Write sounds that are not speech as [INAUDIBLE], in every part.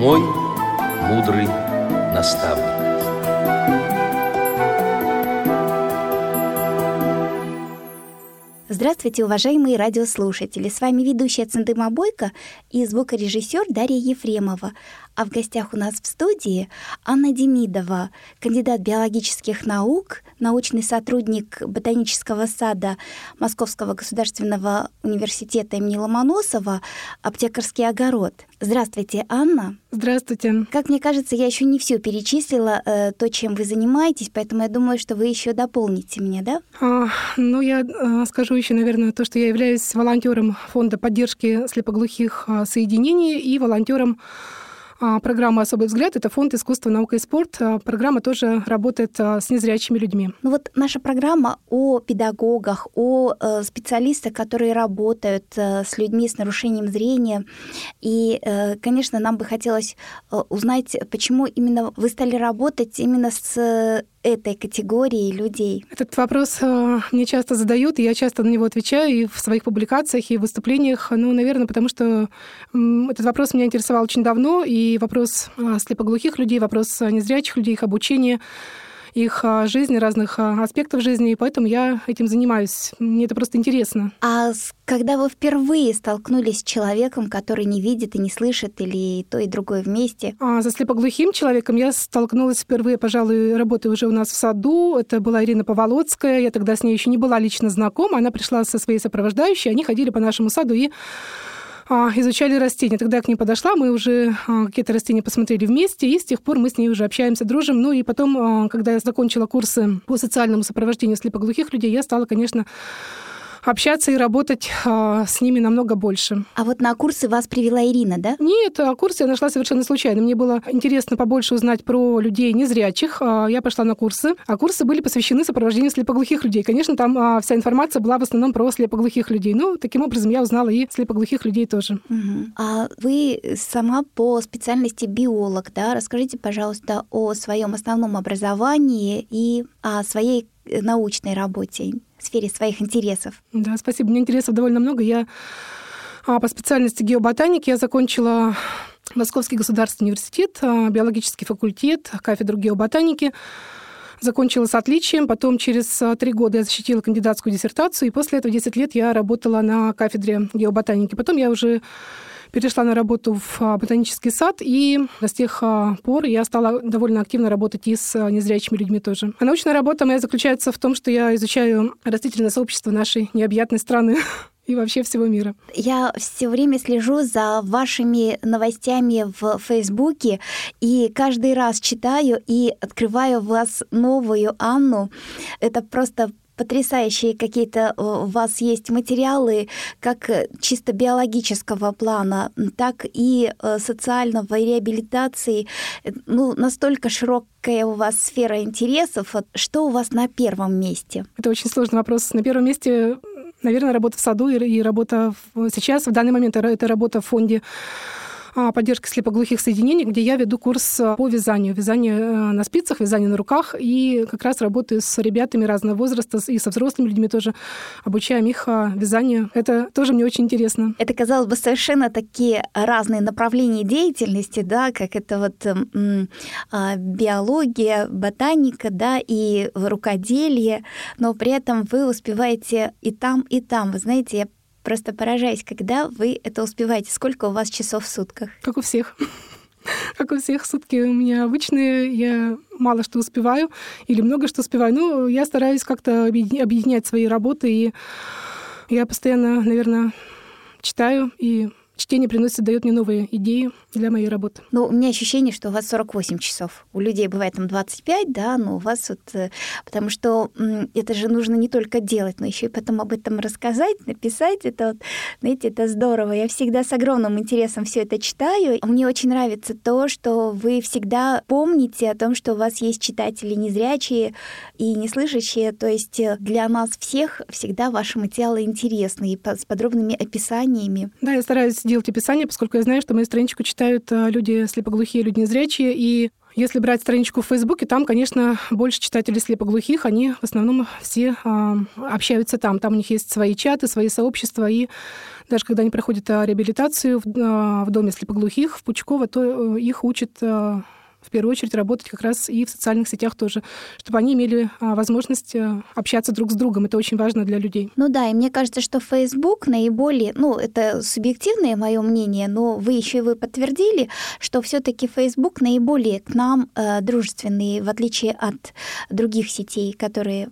Мой мудрый наставник. Здравствуйте, уважаемые радиослушатели! С вами ведущая Центыма Бойко и звукорежиссер Дарья Ефремова. А в гостях у нас в студии Анна Демидова, кандидат биологических наук, научный сотрудник ботанического сада Московского государственного университета имени Ломоносова, аптекарский огород. Здравствуйте, Анна. Здравствуйте. Как мне кажется, я еще не все перечислила э, то, чем вы занимаетесь, поэтому я думаю, что вы еще дополните меня, да? А, ну, я а, скажу еще, наверное, то, что я являюсь волонтером фонда поддержки слепоглухих а, соединений и волонтером программа «Особый взгляд» — это фонд искусства, наука и спорт. А, программа тоже работает а, с незрячими людьми. Ну вот наша программа о педагогах, о э, специалистах, которые работают э, с людьми с нарушением зрения. И, э, конечно, нам бы хотелось узнать, почему именно вы стали работать именно с этой категории людей? Этот вопрос э, мне часто задают, и я часто на него отвечаю и в своих публикациях, и в выступлениях. Ну, наверное, потому что этот вопрос меня интересовал очень давно, и вопрос э, слепоглухих людей, вопрос незрячих людей, их обучения их а, жизни, разных а, аспектов жизни, и поэтому я этим занимаюсь. Мне это просто интересно. А когда вы впервые столкнулись с человеком, который не видит и не слышит, или то и другое вместе? А, со слепоглухим человеком я столкнулась впервые, пожалуй, работая уже у нас в саду. Это была Ирина Поволоцкая. Я тогда с ней еще не была лично знакома. Она пришла со своей сопровождающей. Они ходили по нашему саду и изучали растения. Тогда я к ней подошла, мы уже а, какие-то растения посмотрели вместе, и с тех пор мы с ней уже общаемся, дружим. Ну и потом, а, когда я закончила курсы по социальному сопровождению слепоглухих людей, я стала, конечно, общаться и работать а, с ними намного больше. А вот на курсы вас привела Ирина, да? Нет, а курсы я нашла совершенно случайно. Мне было интересно побольше узнать про людей незрячих. А, я пошла на курсы, а курсы были посвящены сопровождению слепоглухих людей. Конечно, там вся информация была в основном про слепоглухих людей. Ну, таким образом я узнала и слепоглухих людей тоже. Угу. А вы сама по специальности биолог, да? Расскажите, пожалуйста, о своем основном образовании и о своей научной работе в сфере своих интересов. Да, спасибо. Мне интересов довольно много. Я а, по специальности геоботаники я закончила Московский государственный университет, а, биологический факультет, кафедру геоботаники. Закончила с отличием, потом через а, три года я защитила кандидатскую диссертацию, и после этого 10 лет я работала на кафедре геоботаники. Потом я уже перешла на работу в а, ботанический сад, и с тех а, пор я стала довольно активно работать и с а, незрячими людьми тоже. А научная работа моя заключается в том, что я изучаю растительное сообщество нашей необъятной страны [LAUGHS] и вообще всего мира. Я все время слежу за вашими новостями в Фейсбуке и каждый раз читаю и открываю вас новую Анну. Это просто потрясающие какие-то э, у вас есть материалы, как э, чисто биологического плана, так и э, социального, и реабилитации. Ну, настолько широкая у вас сфера интересов. Что у вас на первом месте? Это очень сложный вопрос. На первом месте наверное, работа в саду и работа сейчас, в данный момент, это работа в фонде поддержки слепоглухих соединений, где я веду курс а, по вязанию. Вязание э, на спицах, вязание на руках. И как раз работаю с ребятами разного возраста и со взрослыми людьми тоже, обучаем их а, вязанию. Это тоже мне очень интересно. Это, казалось бы, совершенно такие разные направления деятельности, да, как это вот м, биология, ботаника, да, и рукоделие, но при этом вы успеваете и там, и там. Вы знаете, я Просто поражаюсь, когда вы это успеваете. Сколько у вас часов в сутках? Как у всех. [LAUGHS] Как у всех, сутки у меня обычные, я мало что успеваю или много что успеваю. Ну, я стараюсь как-то объединять свои работы, и я постоянно, наверное, читаю и чтение приносит, дает мне новые идеи для моей работы. Ну, у меня ощущение, что у вас 48 часов. У людей бывает там 25, да, но у вас вот... Э, потому что это же нужно не только делать, но еще и потом об этом рассказать, написать. Это вот, знаете, это здорово. Я всегда с огромным интересом все это читаю. Мне очень нравится то, что вы всегда помните о том, что у вас есть читатели незрячие и неслышащие. То есть э, для нас всех всегда ваши материалы интересны и с подробными описаниями. Да, я стараюсь делать описание, поскольку я знаю, что мою страничку читают э, люди слепоглухие, люди незрячие, и Если брать страничку в Фейсбуке, там, конечно, больше читателей слепоглухих, они в основном все э, общаются там. Там у них есть свои чаты, свои сообщества, и даже когда они проходят реабилитацию в, э, в доме слепоглухих в Пучково, то э, их учат э, в первую очередь работать как раз и в социальных сетях тоже, чтобы они имели а, возможность э, общаться друг с другом. Это очень важно для людей. Ну да, и мне кажется, что Facebook наиболее, ну это субъективное мое мнение, но вы еще и вы подтвердили, что все-таки Facebook наиболее к нам э, дружественный, в отличие от других сетей, которые,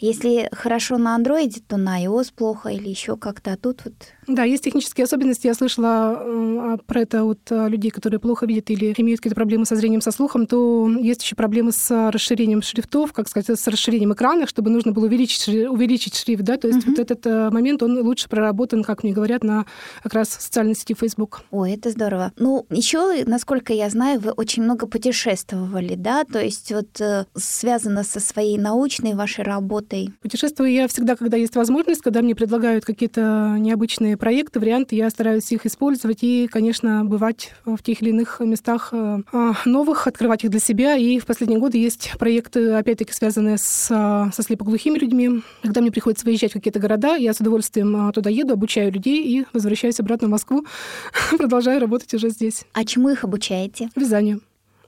если хорошо на Android, то на iOS плохо или еще как-то, а тут вот да, есть технические особенности. Я слышала э, про это от э, людей, которые плохо видят или имеют какие-то проблемы со зрением, со слухом, то есть еще проблемы с расширением шрифтов, как сказать, с расширением экрана, чтобы нужно было увеличить, увеличить шрифт, да, то есть uh-huh. вот этот э, момент, он лучше проработан, как мне говорят, на как раз социальной сети Facebook. Ой, это здорово. Ну, еще, насколько я знаю, вы очень много путешествовали, да, то есть вот связано со своей научной вашей работой. Путешествую я всегда, когда есть возможность, когда мне предлагают какие-то необычные проекты, варианты, я стараюсь их использовать и, конечно, бывать в тех или иных местах э, а, новых, открывать их для себя. И в последние годы есть проекты, опять-таки, связанные с, со слепоглухими людьми. Когда мне приходится выезжать в какие-то города, я с удовольствием а, туда еду, обучаю людей и возвращаюсь обратно в Москву, [LAUGHS] продолжаю работать уже здесь. А чему их обучаете? Вязанию.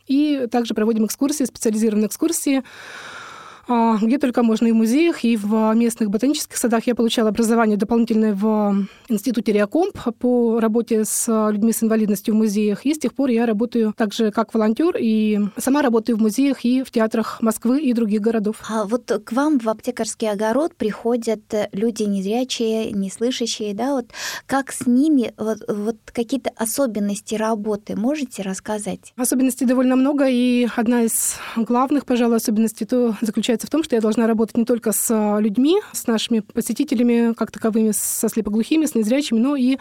И также проводим экскурсии, специализированные экскурсии а, где только можно и в музеях, и в местных ботанических садах. Я получала образование дополнительное в институте Реакомп по работе с людьми с инвалидностью в музеях. И с тех пор я работаю также как волонтер и сама работаю в музеях и в театрах Москвы и других городов. А вот к вам в аптекарский огород приходят люди незрячие, неслышащие, да, вот как с ними, вот, вот какие-то особенности работы можете рассказать? Особенностей довольно много, и одна из главных, пожалуй, особенностей то заключается заключается в том, что я должна работать не только с а, людьми, с нашими посетителями, как таковыми, со слепоглухими, с незрячими, но и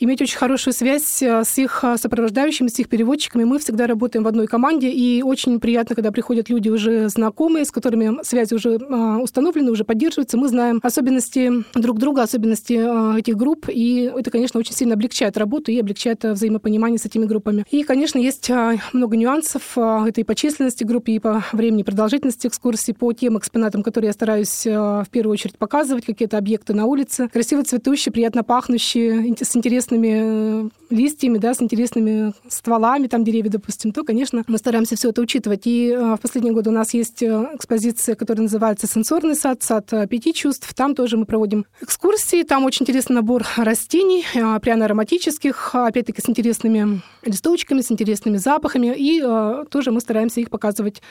иметь очень хорошую связь э, с их э, сопровождающими, с их переводчиками. Мы всегда работаем в одной команде, и очень приятно, когда приходят люди уже знакомые, с которыми связи уже э, установлены, уже поддерживаются. Мы знаем особенности друг друга, особенности этих групп, и это, конечно, очень сильно облегчает работу и облегчает взаимопонимание с этими группами. И, конечно, есть много нюансов. Это и по численности группы, и по времени продолжительности экскурсии, по тем экспонатам, которые я стараюсь в первую очередь показывать, какие-то объекты на улице. Красиво цветущие, приятно пахнущие, с интересом интересными э, листьями, да, с интересными стволами, там деревья, допустим, то, конечно, мы стараемся все это учитывать. И э, в последние годы у нас есть э, экспозиция, которая называется «Сенсорный сад», сад пяти чувств. Там тоже мы проводим экскурсии. Там очень интересный набор растений, пряно-ароматических, опять-таки с интересными листочками, с интересными запахами. И тоже мы стараемся их показывать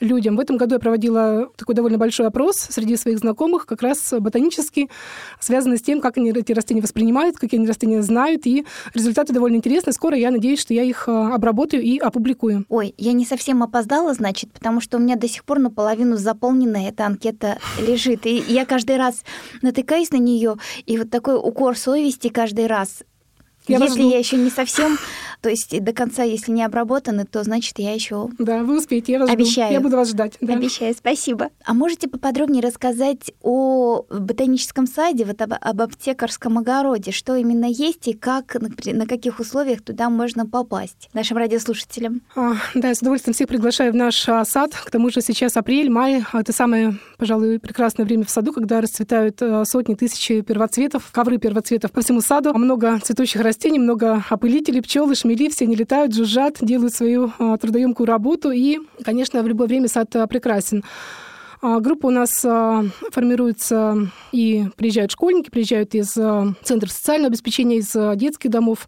людям. В этом году я проводила такой довольно большой опрос среди своих знакомых, как раз ботанический, связанный с тем, как они эти растения воспринимают, какие они растения знают, и результаты довольно интересны. Скоро я надеюсь, что я их а, обработаю и опубликую. Ой, я не совсем опоздала, значит, потому что у меня до сих пор наполовину заполнена эта анкета лежит. И я каждый раз натыкаюсь на нее, и вот такой укор совести каждый раз. Я если я еще не совсем, то есть до конца, если не обработаны, то значит я еще. Да, вы успеете, я вас Обещаю. Жду. Я буду вас ждать. Да. Обещаю, спасибо. А можете поподробнее рассказать о ботаническом саде, вот об, об аптекарском огороде, что именно есть и как, на, каких условиях туда можно попасть нашим радиослушателям? А, да, я с удовольствием всех приглашаю в наш а, сад. К тому же сейчас апрель, май — это самое, пожалуй, прекрасное время в саду, когда расцветают а, сотни, тысячи первоцветов, ковры первоцветов по всему саду, много цветущих растений растений, много опылителей, пчелы, шмели, все они летают, жужжат, делают свою а, трудоемкую работу. И, конечно, в любое время сад а, прекрасен. А, группа у нас формируется, и приезжают школьники, приезжают из центров социального обеспечения, из детских домов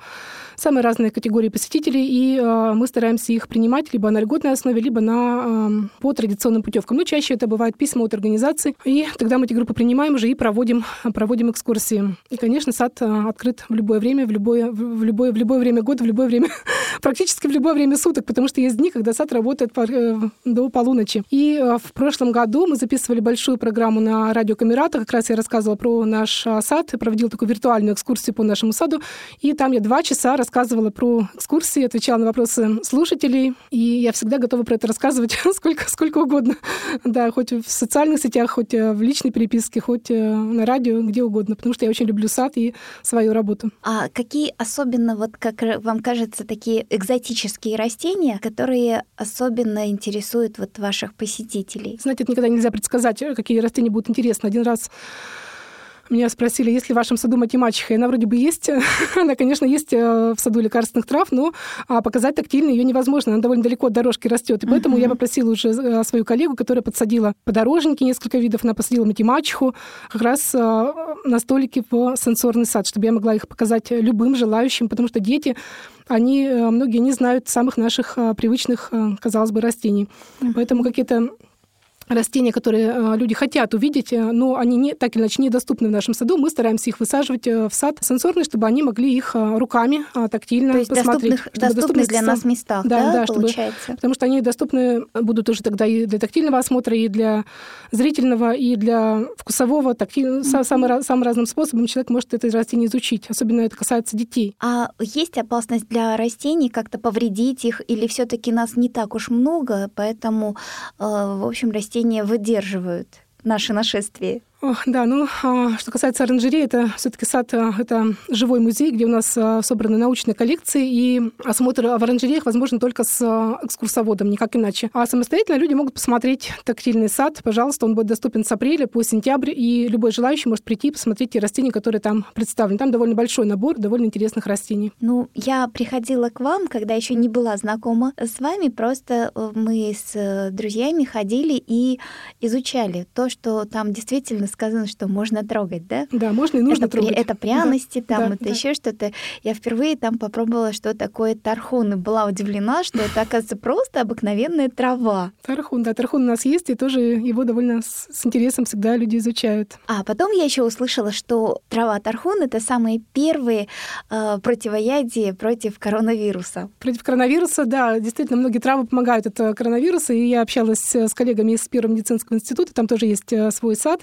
самые разные категории посетителей, и э, мы стараемся их принимать либо на льготной основе, либо на, э, по традиционным путевкам. Но чаще это бывает письма от организаций, и тогда мы эти группы принимаем уже и проводим, проводим экскурсии. И, конечно, сад э, открыт в любое время, в любое, в любое, в любое время года, в любое время, [LAUGHS] практически в любое время суток, потому что есть дни, когда сад работает э, до полуночи. И в прошлом году мы записывали большую программу на радио Камерата, как раз я рассказывала про наш сад, проводила такую виртуальную экскурсию по нашему саду, и там я два часа рассказывала про экскурсии, отвечала на вопросы слушателей, и я всегда готова про это рассказывать [LAUGHS] сколько, сколько угодно. Да, хоть в социальных сетях, хоть э, в личной переписке, хоть э, на радио, где угодно, потому что я очень люблю сад и свою работу. А какие особенно, вот как вам кажется, такие такие экзотические растения, которые особенно интересуют вот ваших посетителей? Знаете, это никогда нельзя предсказать, какие растения будут интересны. Один раз меня спросили, есть ли в вашем саду математика, и она вроде бы есть. [LAUGHS] она, конечно, есть э, в саду лекарственных трав, но а, показать тактильно ее невозможно. Она довольно далеко от дорожки растет. И поэтому uh-huh. я попросила уже э, свою коллегу, которая подсадила подорожники, несколько видов, она посадила математику как раз а, на столике в сенсорный сад, чтобы я могла их показать любым желающим, потому что дети они многие не знают самых наших привычных, казалось бы, растений. Uh-huh. Поэтому какие-то растения, которые э, люди хотят увидеть, э, но они не, так или иначе недоступны в нашем саду. Мы стараемся их высаживать э, в сад сенсорный, чтобы они могли их руками тактильно То есть посмотреть. Доступных, доступных для нас местах, да, да, да получается? Чтобы, потому что они доступны будут уже тогда и для тактильного осмотра, и для зрительного, и для вкусового, тактильного. Mm-hmm. Самым, самым разным способом человек может это растение изучить. Особенно это касается детей. А есть опасность для растений как-то повредить их, или все таки нас не так уж много, поэтому, в общем, растения растения выдерживают наши нашествия? Да, ну, а, что касается оранжереи, это все-таки сад, а, это живой музей, где у нас а, собраны научные коллекции, и осмотр в оранжереях возможен только с экскурсоводом, никак иначе. А самостоятельно люди могут посмотреть тактильный сад. Пожалуйста, он будет доступен с апреля по сентябрь, и любой желающий может прийти и посмотреть те растения, которые там представлены. Там довольно большой набор довольно интересных растений. Ну, я приходила к вам, когда еще не была знакома с вами, просто э, мы с э, друзьями ходили и изучали то, что там действительно сказано, что можно трогать, да? Да, можно и нужно это, трогать. Это пряности, да, там да, это да. еще что-то. Я впервые там попробовала, что такое тархун, и была удивлена, что это, оказывается, просто обыкновенная трава. Тархун, да, тархун у нас есть, и тоже его довольно с, с интересом всегда люди изучают. А потом я еще услышала, что трава тархун — это самые первые э, противоядия против коронавируса. Против коронавируса, да, действительно, многие травы помогают от коронавируса, и я общалась с коллегами из Первого медицинского института, там тоже есть э, свой сад,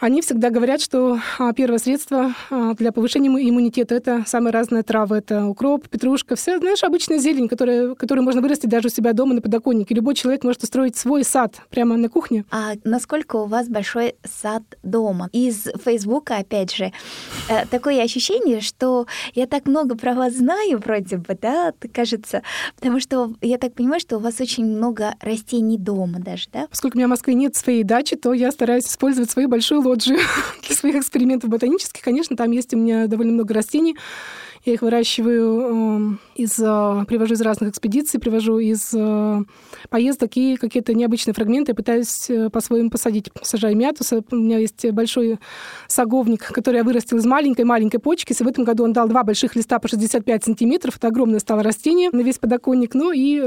они всегда говорят, что а, первое средство а, для повышения иммунитета — это самые разные травы. Это укроп, петрушка, все, знаешь, обычная зелень, которая, которую можно вырастить даже у себя дома на подоконнике. Любой человек может устроить свой сад прямо на кухне. А насколько у вас большой сад дома? Из Фейсбука, опять же, э, такое ощущение, что я так много про вас знаю вроде бы, да, кажется, потому что я так понимаю, что у вас очень много растений дома даже, да? Поскольку у меня в Москве нет своей дачи, то я стараюсь использовать свою большую лоджию [LAUGHS] для своих экспериментов ботанических. Конечно, там есть у меня довольно много растений. Я их выращиваю э, из, э, привожу из разных экспедиций, привожу из э, поездок и какие-то необычные фрагменты я пытаюсь э, по-своему посадить. Сажаю мяту. У меня есть большой саговник, который я вырастил из маленькой-маленькой почки. В этом году он дал два больших листа по 65 сантиметров. Это огромное стало растение на весь подоконник. Ну и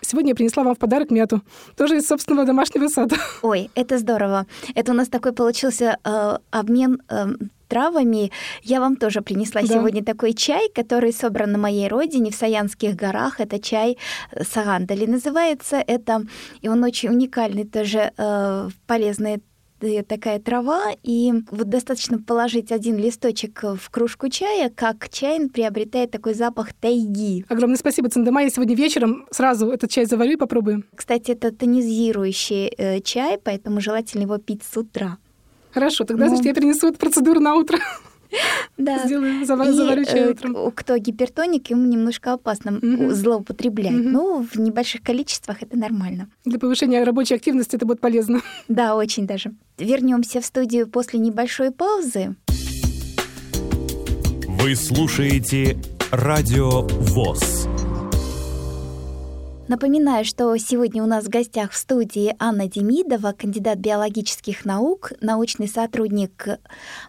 сегодня я принесла вам в подарок мяту. Тоже из собственного домашнего сада. Ой, это здорово. Это у нас такой получился э, обмен э, травами. Я вам тоже принесла да. сегодня такой чай, который собран на моей родине в Саянских горах. Это чай э, сагандали называется. Это и он очень уникальный, тоже э, полезный э, такая трава, и вот достаточно положить один листочек в кружку чая, как чай приобретает такой запах тайги. Огромное спасибо, Цендема. Я сегодня вечером сразу этот чай заварю и попробую. Кстати, это тонизирующий э, чай, поэтому желательно его пить с утра. Хорошо, тогда, ну... значит, я перенесу эту процедуру на утро. [LAUGHS] Да. Сделаю, завар, и, заварю чай э, утром. Кто гипертоник, ему немножко опасно угу. злоупотреблять. Угу. Но в небольших количествах это нормально. Для повышения рабочей активности это будет полезно. [LAUGHS] Да, очень даже. Вернемся в студию после небольшой паузы. Вы слушаете Радио ВОЗ. Напоминаю, что сегодня у нас в гостях в студии Анна Демидова, кандидат биологических наук, научный сотрудник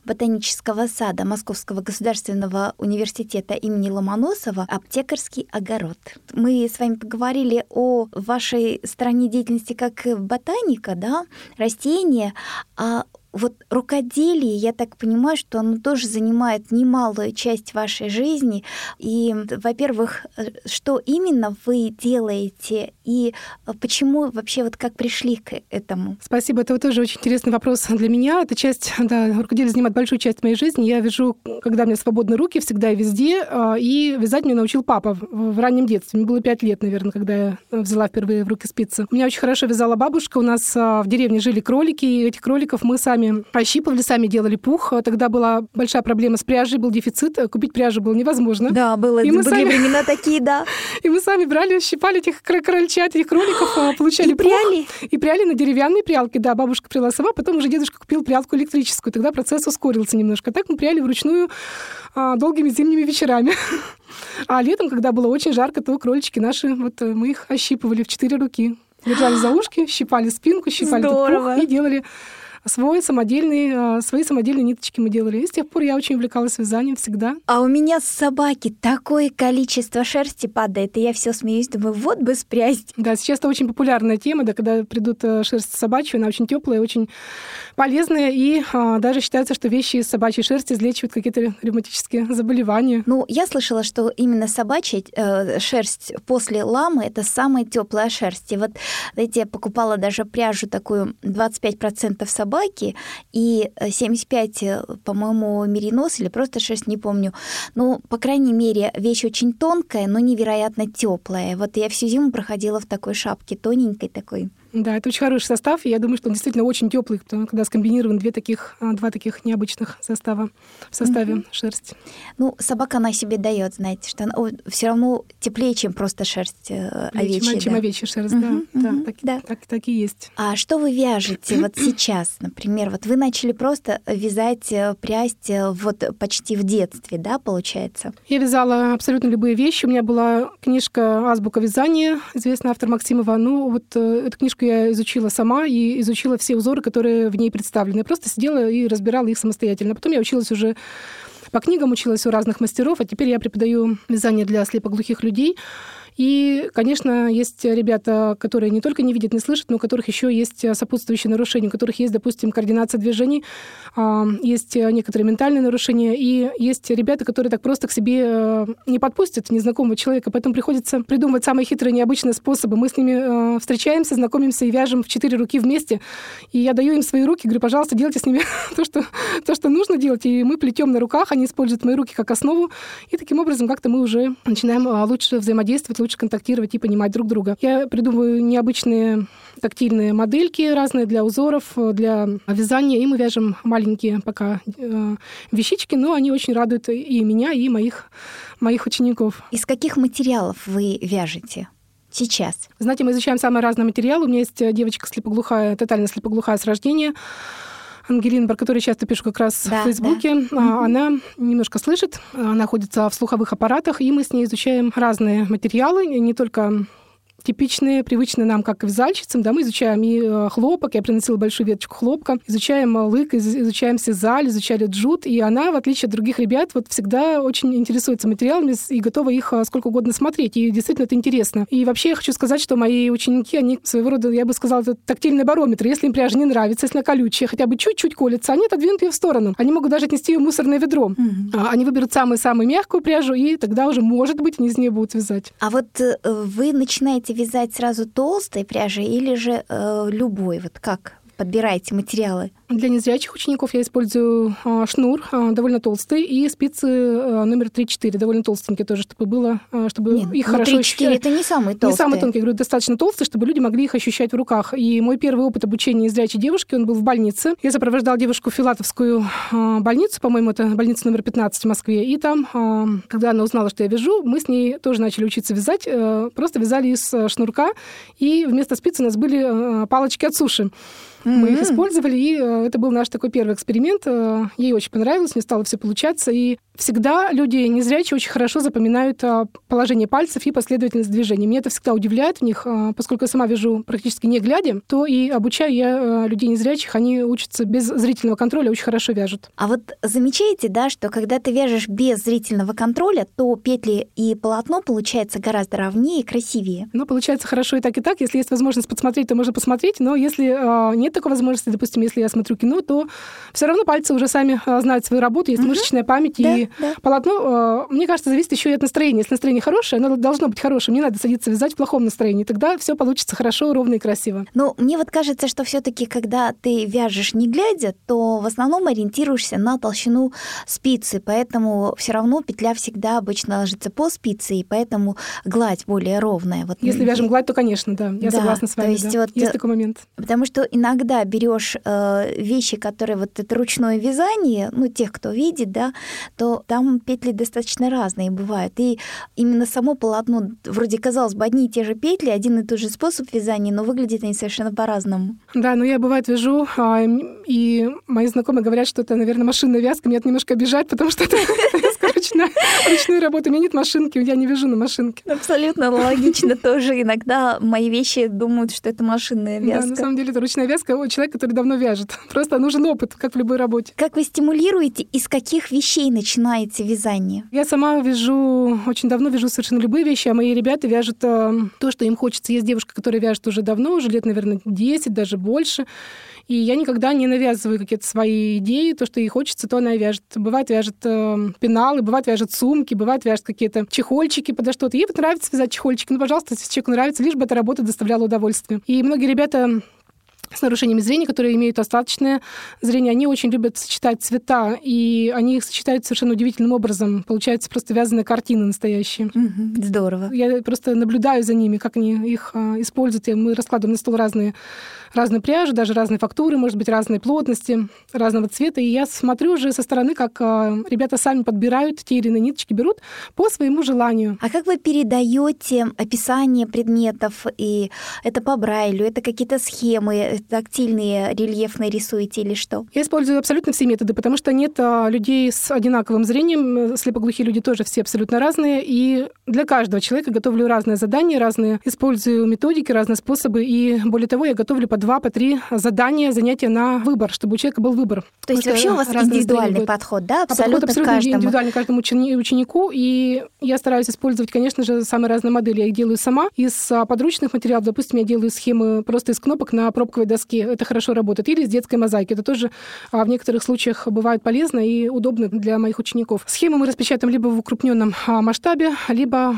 Ботанического сада Московского государственного университета имени Ломоносова, аптекарский огород. Мы с вами поговорили о вашей стороне деятельности как ботаника, да, растения, а вот рукоделие, я так понимаю, что оно тоже занимает немалую часть вашей жизни. И, во-первых, э, что именно вы делаете и э, почему вообще вот как пришли к этому? Спасибо, это тоже очень интересный вопрос для меня. Эта часть, да, рукоделие занимает большую часть моей жизни. Я вяжу, когда у меня свободные руки, всегда и везде. А, и вязать меня научил папа в раннем детстве. Мне было пять лет, наверное, когда я взяла впервые в руки спицы. Меня очень хорошо вязала бабушка. У нас а, в деревне жили кролики, и этих кроликов мы сами сами ощипывали, сами делали пух. Тогда была большая проблема с пряжей, был дефицит, купить пряжу было невозможно. Да, было, И мы были сами- времена такие, да. [LAUGHS] И мы сами брали, щипали этих крольчат, этих кроликов, а, получали И пух. пряли? И пряли на деревянной прялке, да, бабушка пряла сама, потом уже дедушка купил прялку электрическую, тогда процесс ускорился немножко. Так мы пряли вручную а, долгими зимними вечерами. [LAUGHS] А летом, когда было очень жарко, то кролички наши, вот э, мы их ощипывали в четыре руки. Держали за ушки, щипали спинку, щипали пух и делали свой самодельный, а, свои самодельные ниточки мы делали. И с тех пор я очень увлекалась вязанием всегда. А у меня с собаки такое количество шерсти падает, и я все смеюсь, думаю, вот бы спрясть. Да, сейчас это очень популярная тема, да, когда придут э, шерсть собачья, она очень теплая, очень полезная, и а, даже считается, что вещи из собачьей шерсти излечивают какие-то ревматические заболевания. Ну, я слышала, что именно собачья э, шерсть после ламы это самая теплая шерсть. И вот, знаете, я покупала даже пряжу такую 25% собаки и э, 75, э, по-моему, меринос или просто шерсть, не помню. Ну, по крайней мере, вещь очень тонкая, но невероятно теплая. Вот я всю зиму проходила в такой шапке, тоненькой такой. Да, это очень хороший состав, и я думаю, что он действительно очень теплый, потому- когда скомбинирован две таких, а, два таких необычных состава в составе шерсти. Ну, собака она себе дает, знаете, что она все равно теплее, чем просто шерсть э, Чем- овечья. чем да. овечья шерсть, Мгм, да. да, мгм, так, да. Так, так и есть. А что вы вяжете вот [CLEARS THROAT] сейчас, например? Вот вы начали просто вязать, э, прясть э, вот почти в детстве, да, получается? Я вязала абсолютно любые вещи. У меня была книжка «Азбука вязания», известный автор Максимова. Ну, вот э, эту книжку я изучила сама и изучила все узоры, которые в ней представлены. Просто сидела и разбирала их самостоятельно. Потом я училась уже по книгам, училась у разных мастеров, а теперь я преподаю вязание для слепоглухих людей. И, конечно, есть ребята, которые не только не видят, не слышат, но у которых еще есть сопутствующие нарушения, у которых есть, допустим, координация движений, а, есть некоторые ментальные нарушения, и есть ребята, которые так просто к себе э, не подпустят незнакомого человека, поэтому приходится придумывать самые хитрые, необычные способы. Мы с ними э, встречаемся, знакомимся и вяжем в четыре руки вместе, и я даю им свои руки, говорю, пожалуйста, делайте с ними [LAUGHS] то, что, то, что нужно делать, и мы плетем на руках, они используют мои руки как основу, и таким образом как-то мы уже начинаем а, лучше взаимодействовать, контактировать и понимать друг друга. Я придумываю необычные тактильные модельки разные для узоров, для вязания, и мы вяжем маленькие пока э, вещички, но они очень радуют и меня, и моих, моих учеников. Из каких материалов вы вяжете сейчас? Знаете, мы изучаем самые разные материалы. У меня есть э, девочка слепоглухая, тотально слепоглухая с рождения, Ангелина, про которую часто пишу как раз Да, в Фейсбуке. А, Она немножко слышит, она находится в слуховых аппаратах, и мы с ней изучаем разные материалы, не только типичные, привычные нам как вязальщицам. Да, мы изучаем и э, хлопок, я приносила большую веточку хлопка, изучаем э, лык, из- изучаем сизаль, изучали джут, и она, в отличие от других ребят, вот всегда очень интересуется материалами и готова их э, сколько угодно смотреть, и действительно это интересно. И вообще я хочу сказать, что мои ученики, они своего рода, я бы сказала, это тактильный барометр. Если им пряжа не нравится, если она колючая, хотя бы чуть-чуть колется, они отодвинут ее в сторону. Они могут даже отнести ее в мусорное ведро. А, Они выберут самую-самую мягкую пряжу, и тогда уже, может быть, они из нее будут вязать. А вот вы начинаете вязать сразу толстой пряжей или же э, любой? Вот как подбираете материалы? Для незрячих учеников я использую а, шнур а, довольно толстый и спицы а, номер 3-4, довольно толстенькие тоже, чтобы было, чтобы Нет, их ну, хорошо 3-4 ощущать. это не самый толстый. Не самый тонкий, я говорю, достаточно толстый, чтобы люди могли их ощущать в руках. И мой первый опыт обучения незрячей девушки, он был в больнице. Я сопровождала девушку в Филатовскую больницу, по-моему, это больница номер 15 в Москве. И там, когда она узнала, что я вяжу, мы с ней тоже начали учиться вязать. э, Просто вязали из э, шнурка, и вместо спиц у нас были э, палочки от суши. Мы их использовали, и это был наш такой первый эксперимент. Э, Ей очень понравилось, мне стало все получаться. И всегда люди незрячие очень хорошо запоминают а, положение пальцев и последовательность движений. Меня это всегда удивляет в них, а, поскольку я сама вяжу практически не глядя, то и обучаю я а, людей незрячих, они учатся без зрительного контроля, очень хорошо вяжут. А вот замечаете, да, что когда ты вяжешь без зрительного контроля, то петли и полотно получается гораздо ровнее и красивее. Но получается хорошо и так, и так. Если есть возможность подсмотреть, то можно посмотреть. Но если нет такой возможности, допустим, если я смотрю кино, то все равно пальцы уже сами знают свою работу, есть мышечная память, Да. и Да. полотно, мне кажется, зависит еще и от настроения. Если настроение хорошее, оно должно быть хорошим. Не надо садиться вязать в плохом настроении. Тогда все получится хорошо, ровно и красиво. Ну, мне вот кажется, что все-таки, когда ты вяжешь не глядя, то в основном ориентируешься на толщину спицы, поэтому все равно петля всегда обычно ложится по спице, и поэтому гладь более ровная. Вот Если вяжем гладь, то, конечно, да, я да, согласна с вами. То есть, да. вот, есть такой момент. Потому что иногда берешь э, вещи, которые вот это ручное вязание, ну, тех, кто видит, да, то там петли достаточно разные бывают. И именно само полотно, вроде казалось бы, одни и те же петли, один и тот же способ вязания, но выглядят они совершенно по-разному. Да, но я бывает вяжу, а, и мои знакомые говорят, что это, наверное, машинная вязка. Меня это немножко обижает, потому что это ручная, ручную работу. У меня нет машинки, я не вяжу на машинке. Абсолютно логично тоже. Иногда мои вещи думают, что это машинная вязка. Да, на самом деле это ручная вязка у человека, который давно вяжет. [LAUGHS] Просто нужен опыт, как в любой работе. Как вы стимулируете, из каких вещей начинаете вязание? Я сама вяжу, очень давно вяжу совершенно любые вещи, а мои ребята вяжут э, то, что им хочется. Есть девушка, которая вяжет уже давно, уже лет, наверное, 10, даже больше. И я никогда не навязываю какие-то свои идеи, то, что ей хочется, то она вяжет. Бывает вяжет э, пеналы, бывает вяжет сумки, бывает вяжет какие-то чехольчики подо что-то. Ей вот нравится вязать чехольчики. Ну, пожалуйста, если человеку нравится, лишь бы эта работа доставляла удовольствие. И многие ребята с нарушениями зрения, которые имеют остаточное зрение, они очень любят сочетать цвета, и они их сочетают совершенно удивительным образом. Получается просто вязаные картины настоящие. здорово. Я просто наблюдаю за ними, как они их а, используют. И мы раскладываем на стол разные разной пряжи, даже разные фактуры, может быть, разной плотности, разного цвета. И я смотрю уже со стороны, как э, ребята сами подбирают те или иные ниточки, берут по своему желанию. А как вы передаете описание предметов? И это по Брайлю, это какие-то схемы тактильные, рельефные рисуете или что? Я использую абсолютно все методы, потому что нет а, людей с одинаковым зрением. Слепоглухие люди тоже все абсолютно разные. И для каждого человека готовлю разные задания, разные использую методики, разные способы. И более того, я готовлю по два, по три задания, занятия на выбор, чтобы у человека был выбор. То есть вообще у вас индивидуальный подход, да, абсолютно, а подход абсолютно каждому. индивидуальный каждому ученику, и я стараюсь использовать, конечно же, самые разные модели. Я их делаю сама. Из а, подручных материалов, допустим, я делаю схемы просто из кнопок на пробковой доске. Это хорошо работает. Или из детской мозаики. Это тоже а, в некоторых случаях бывает полезно и удобно для моих учеников. Схемы мы распечатаем либо в укрупненном а, масштабе, либо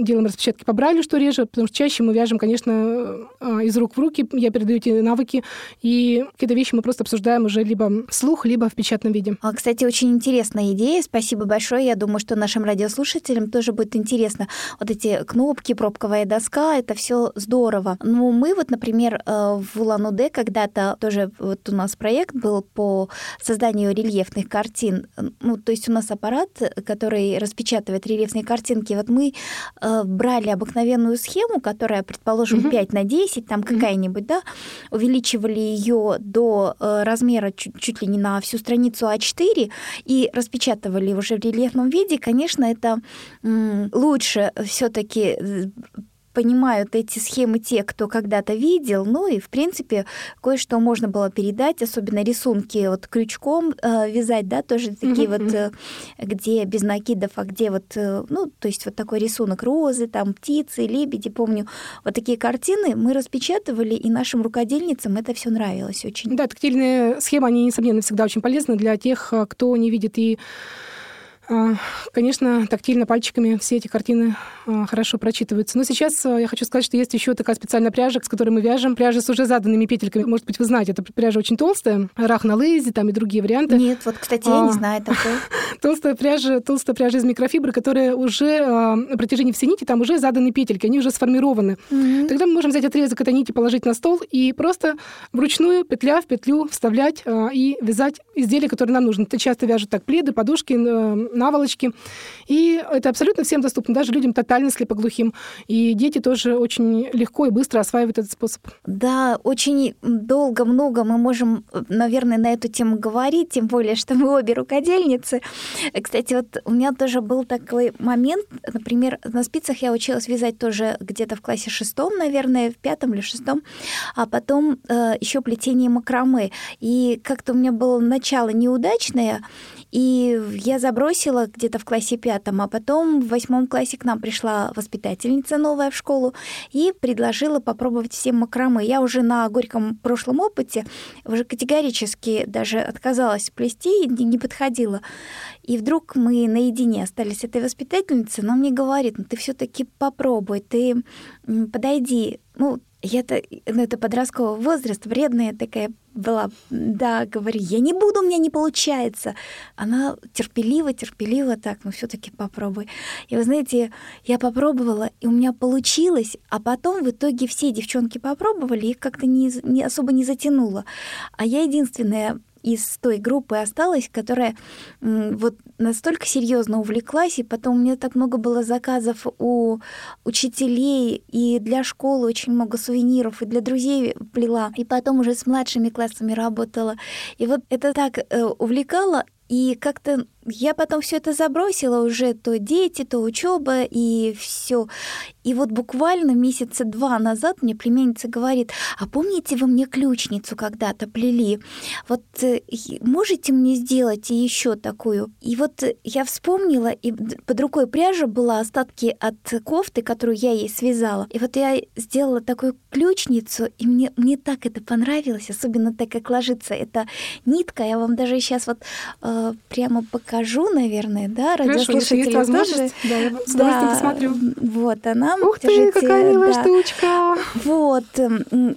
делаем распечатки по Брайлю, что реже, потому что чаще мы вяжем, конечно, из рук в руки. Я передаю эти навыки, и какие-то вещи мы просто обсуждаем уже либо вслух, либо в печатном виде. А, кстати, очень интересная идея. Спасибо большое. Я думаю, что нашим радиослушателям тоже будет интересно. Вот эти кнопки, пробковая доска, это все здорово. Ну, мы вот, например, э, в Улан-Удэ когда-то тоже вот у нас проект был по созданию рельефных картин. Ну, то есть у нас аппарат, который распечатывает рельефные картинки. Вот мы э, брали обыкновенную схему, которая, предположим, угу. 5 на 10, там какая-нибудь, да, увеличивали ее до э, размера чуть, чуть ли не на всю страницу А4 и распечатывали уже в рельефном виде, конечно, это лучше все-таки э, понимают эти схемы те, кто когда-то видел, ну и, в принципе, кое-что можно было передать, особенно рисунки вот крючком э, вязать, да, тоже такие mm-hmm. вот, э, где без накидов, а где вот, э, ну, то есть вот такой рисунок розы, там птицы, лебеди, помню, вот такие картины мы распечатывали, и нашим рукодельницам это все нравилось очень. Да, тактильные схемы, они, несомненно, всегда очень полезны для тех, э, кто не видит и конечно, тактильно пальчиками все эти картины а, хорошо прочитываются. Но сейчас а, я хочу сказать, что есть еще такая специальная пряжа, с которой мы вяжем. Пряжа с уже заданными петельками. Может быть, вы знаете, эта пряжа очень толстая. Рах на лейзе, там и другие варианты. Нет, вот, кстати, я не знаю такой. [LAUGHS] толстая пряжа, толстая пряжа из микрофибры, которая уже на протяжении всей нити, там уже заданы петельки, они уже сформированы. Тогда мы можем взять отрезок этой нити, положить на стол и просто вручную петля в петлю вставлять и вязать изделия, которые нам нужны. Это часто вяжут так пледы, подушки, наволочки. И это абсолютно всем доступно, даже людям тотально слепоглухим. И дети тоже очень легко и быстро осваивают этот способ. Да, очень долго, много мы можем, наверное, на эту тему говорить, тем более, что мы обе рукодельницы. Кстати, вот у меня тоже был такой момент, например, на спицах я училась вязать тоже где-то в классе шестом, наверное, в пятом или шестом, а потом э, еще плетение макраме. И как-то у меня было начало неудачное, И я забросила где-то в классе пятом, а потом в восьмом классе к нам пришла воспитательница новая в школу и предложила попробовать все макраме. Я уже на горьком прошлом опыте уже категорически даже отказалась плести, не подходила. И вдруг мы наедине остались с этой воспитательницей, но мне говорит, ну ты все-таки попробуй, ты подойди. Ну, я-то, ну, это подростковый возраст, вредная такая была. Да, говорю, я не буду, у меня не получается. Она терпеливо, терпеливо так, ну все таки попробуй. И вы знаете, я попробовала, и у меня получилось, а потом в итоге все девчонки попробовали, их как-то не, не особо не затянуло. А я единственная из той группы осталась, которая вот настолько серьезно увлеклась, и потом у меня так много было заказов у учителей, и для школы очень много сувениров, и для друзей плела, и потом уже с младшими классами работала. И вот это так э, увлекало, и как-то я потом все это забросила уже, то дети, то учеба и все. И вот буквально месяца два назад мне племянница говорит, а помните, вы мне ключницу когда-то плели? Вот э, можете мне сделать еще такую? И вот я вспомнила, и под рукой пряжа была остатки от кофты, которую я ей связала. И вот я сделала такую ключницу, и мне, мне так это понравилось, особенно так, как ложится эта нитка. Я вам даже сейчас вот э, прямо покажу, наверное, да, радиослушатели Хорошо, тоже. Да, я с удовольствием да, посмотрю. Вот она. Ух ты, какая милая да. штучка. Вот.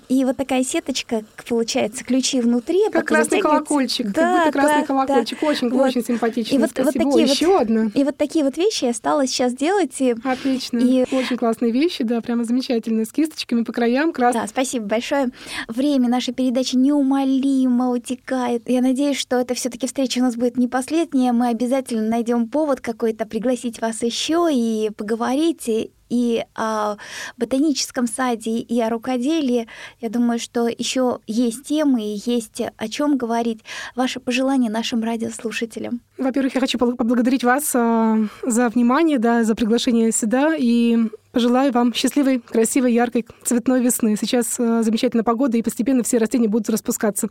И вот такая сеточка, получается, ключи внутри. А как красный колокольчик. Да, как будто красный да, колокольчик. Да. Очень, вот. очень симпатично. И вот, Спасибо. вот такие О, вот, еще одна. И вот такие вот вещи я стала сейчас делать. И... Отлично. И... Очень классные вещи, да, прямо замечательные. С кисточками по краям. Крас... Да, спасибо большое. Время нашей передачи неумолимо утекает. Я надеюсь, что это все таки встреча у нас будет не последняя. Мы обязательно найдем повод какой-то пригласить вас еще и поговорить и о ботаническом саде, и о рукоделии. Я думаю, что еще есть темы и есть о чем говорить. Ваши пожелания нашим радиослушателям. Во-первых, я хочу поблагодарить вас а, за внимание, да, за приглашение сюда и Пожелаю вам счастливой, красивой, яркой, цветной весны. Сейчас э, замечательная погода, и постепенно все растения будут распускаться.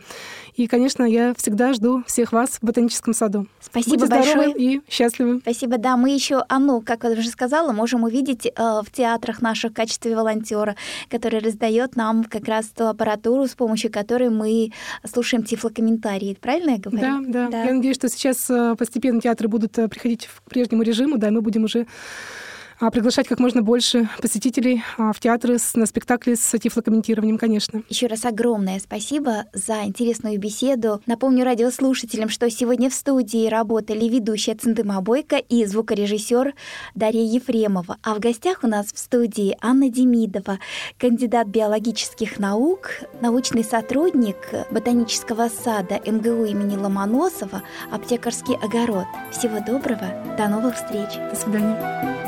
И, конечно, я всегда жду всех вас в ботаническом саду. Спасибо Будьте большое. здоровы и счастливы. Спасибо, да. Мы еще Анну, как я уже сказала, можем увидеть э, в театрах наших в качестве волонтера, который раздает нам как раз ту аппаратуру, с помощью которой мы слушаем тифлокомментарии. Правильно я говорю? Да, да. да. Я надеюсь, что сейчас э, постепенно театры будут э, приходить к прежнему режиму, да, мы будем уже приглашать как можно больше посетителей а, в театры на спектакли с тифлокомментированием, конечно. Еще раз огромное спасибо за интересную беседу. Напомню радиослушателям, что сегодня в студии работали ведущая Циндыма Бойко и звукорежиссер Дарья Ефремова. А в гостях у нас в студии Анна Демидова, кандидат биологических наук, научный сотрудник ботанического сада МГУ имени Ломоносова, аптекарский огород. Всего доброго, до новых встреч. До свидания.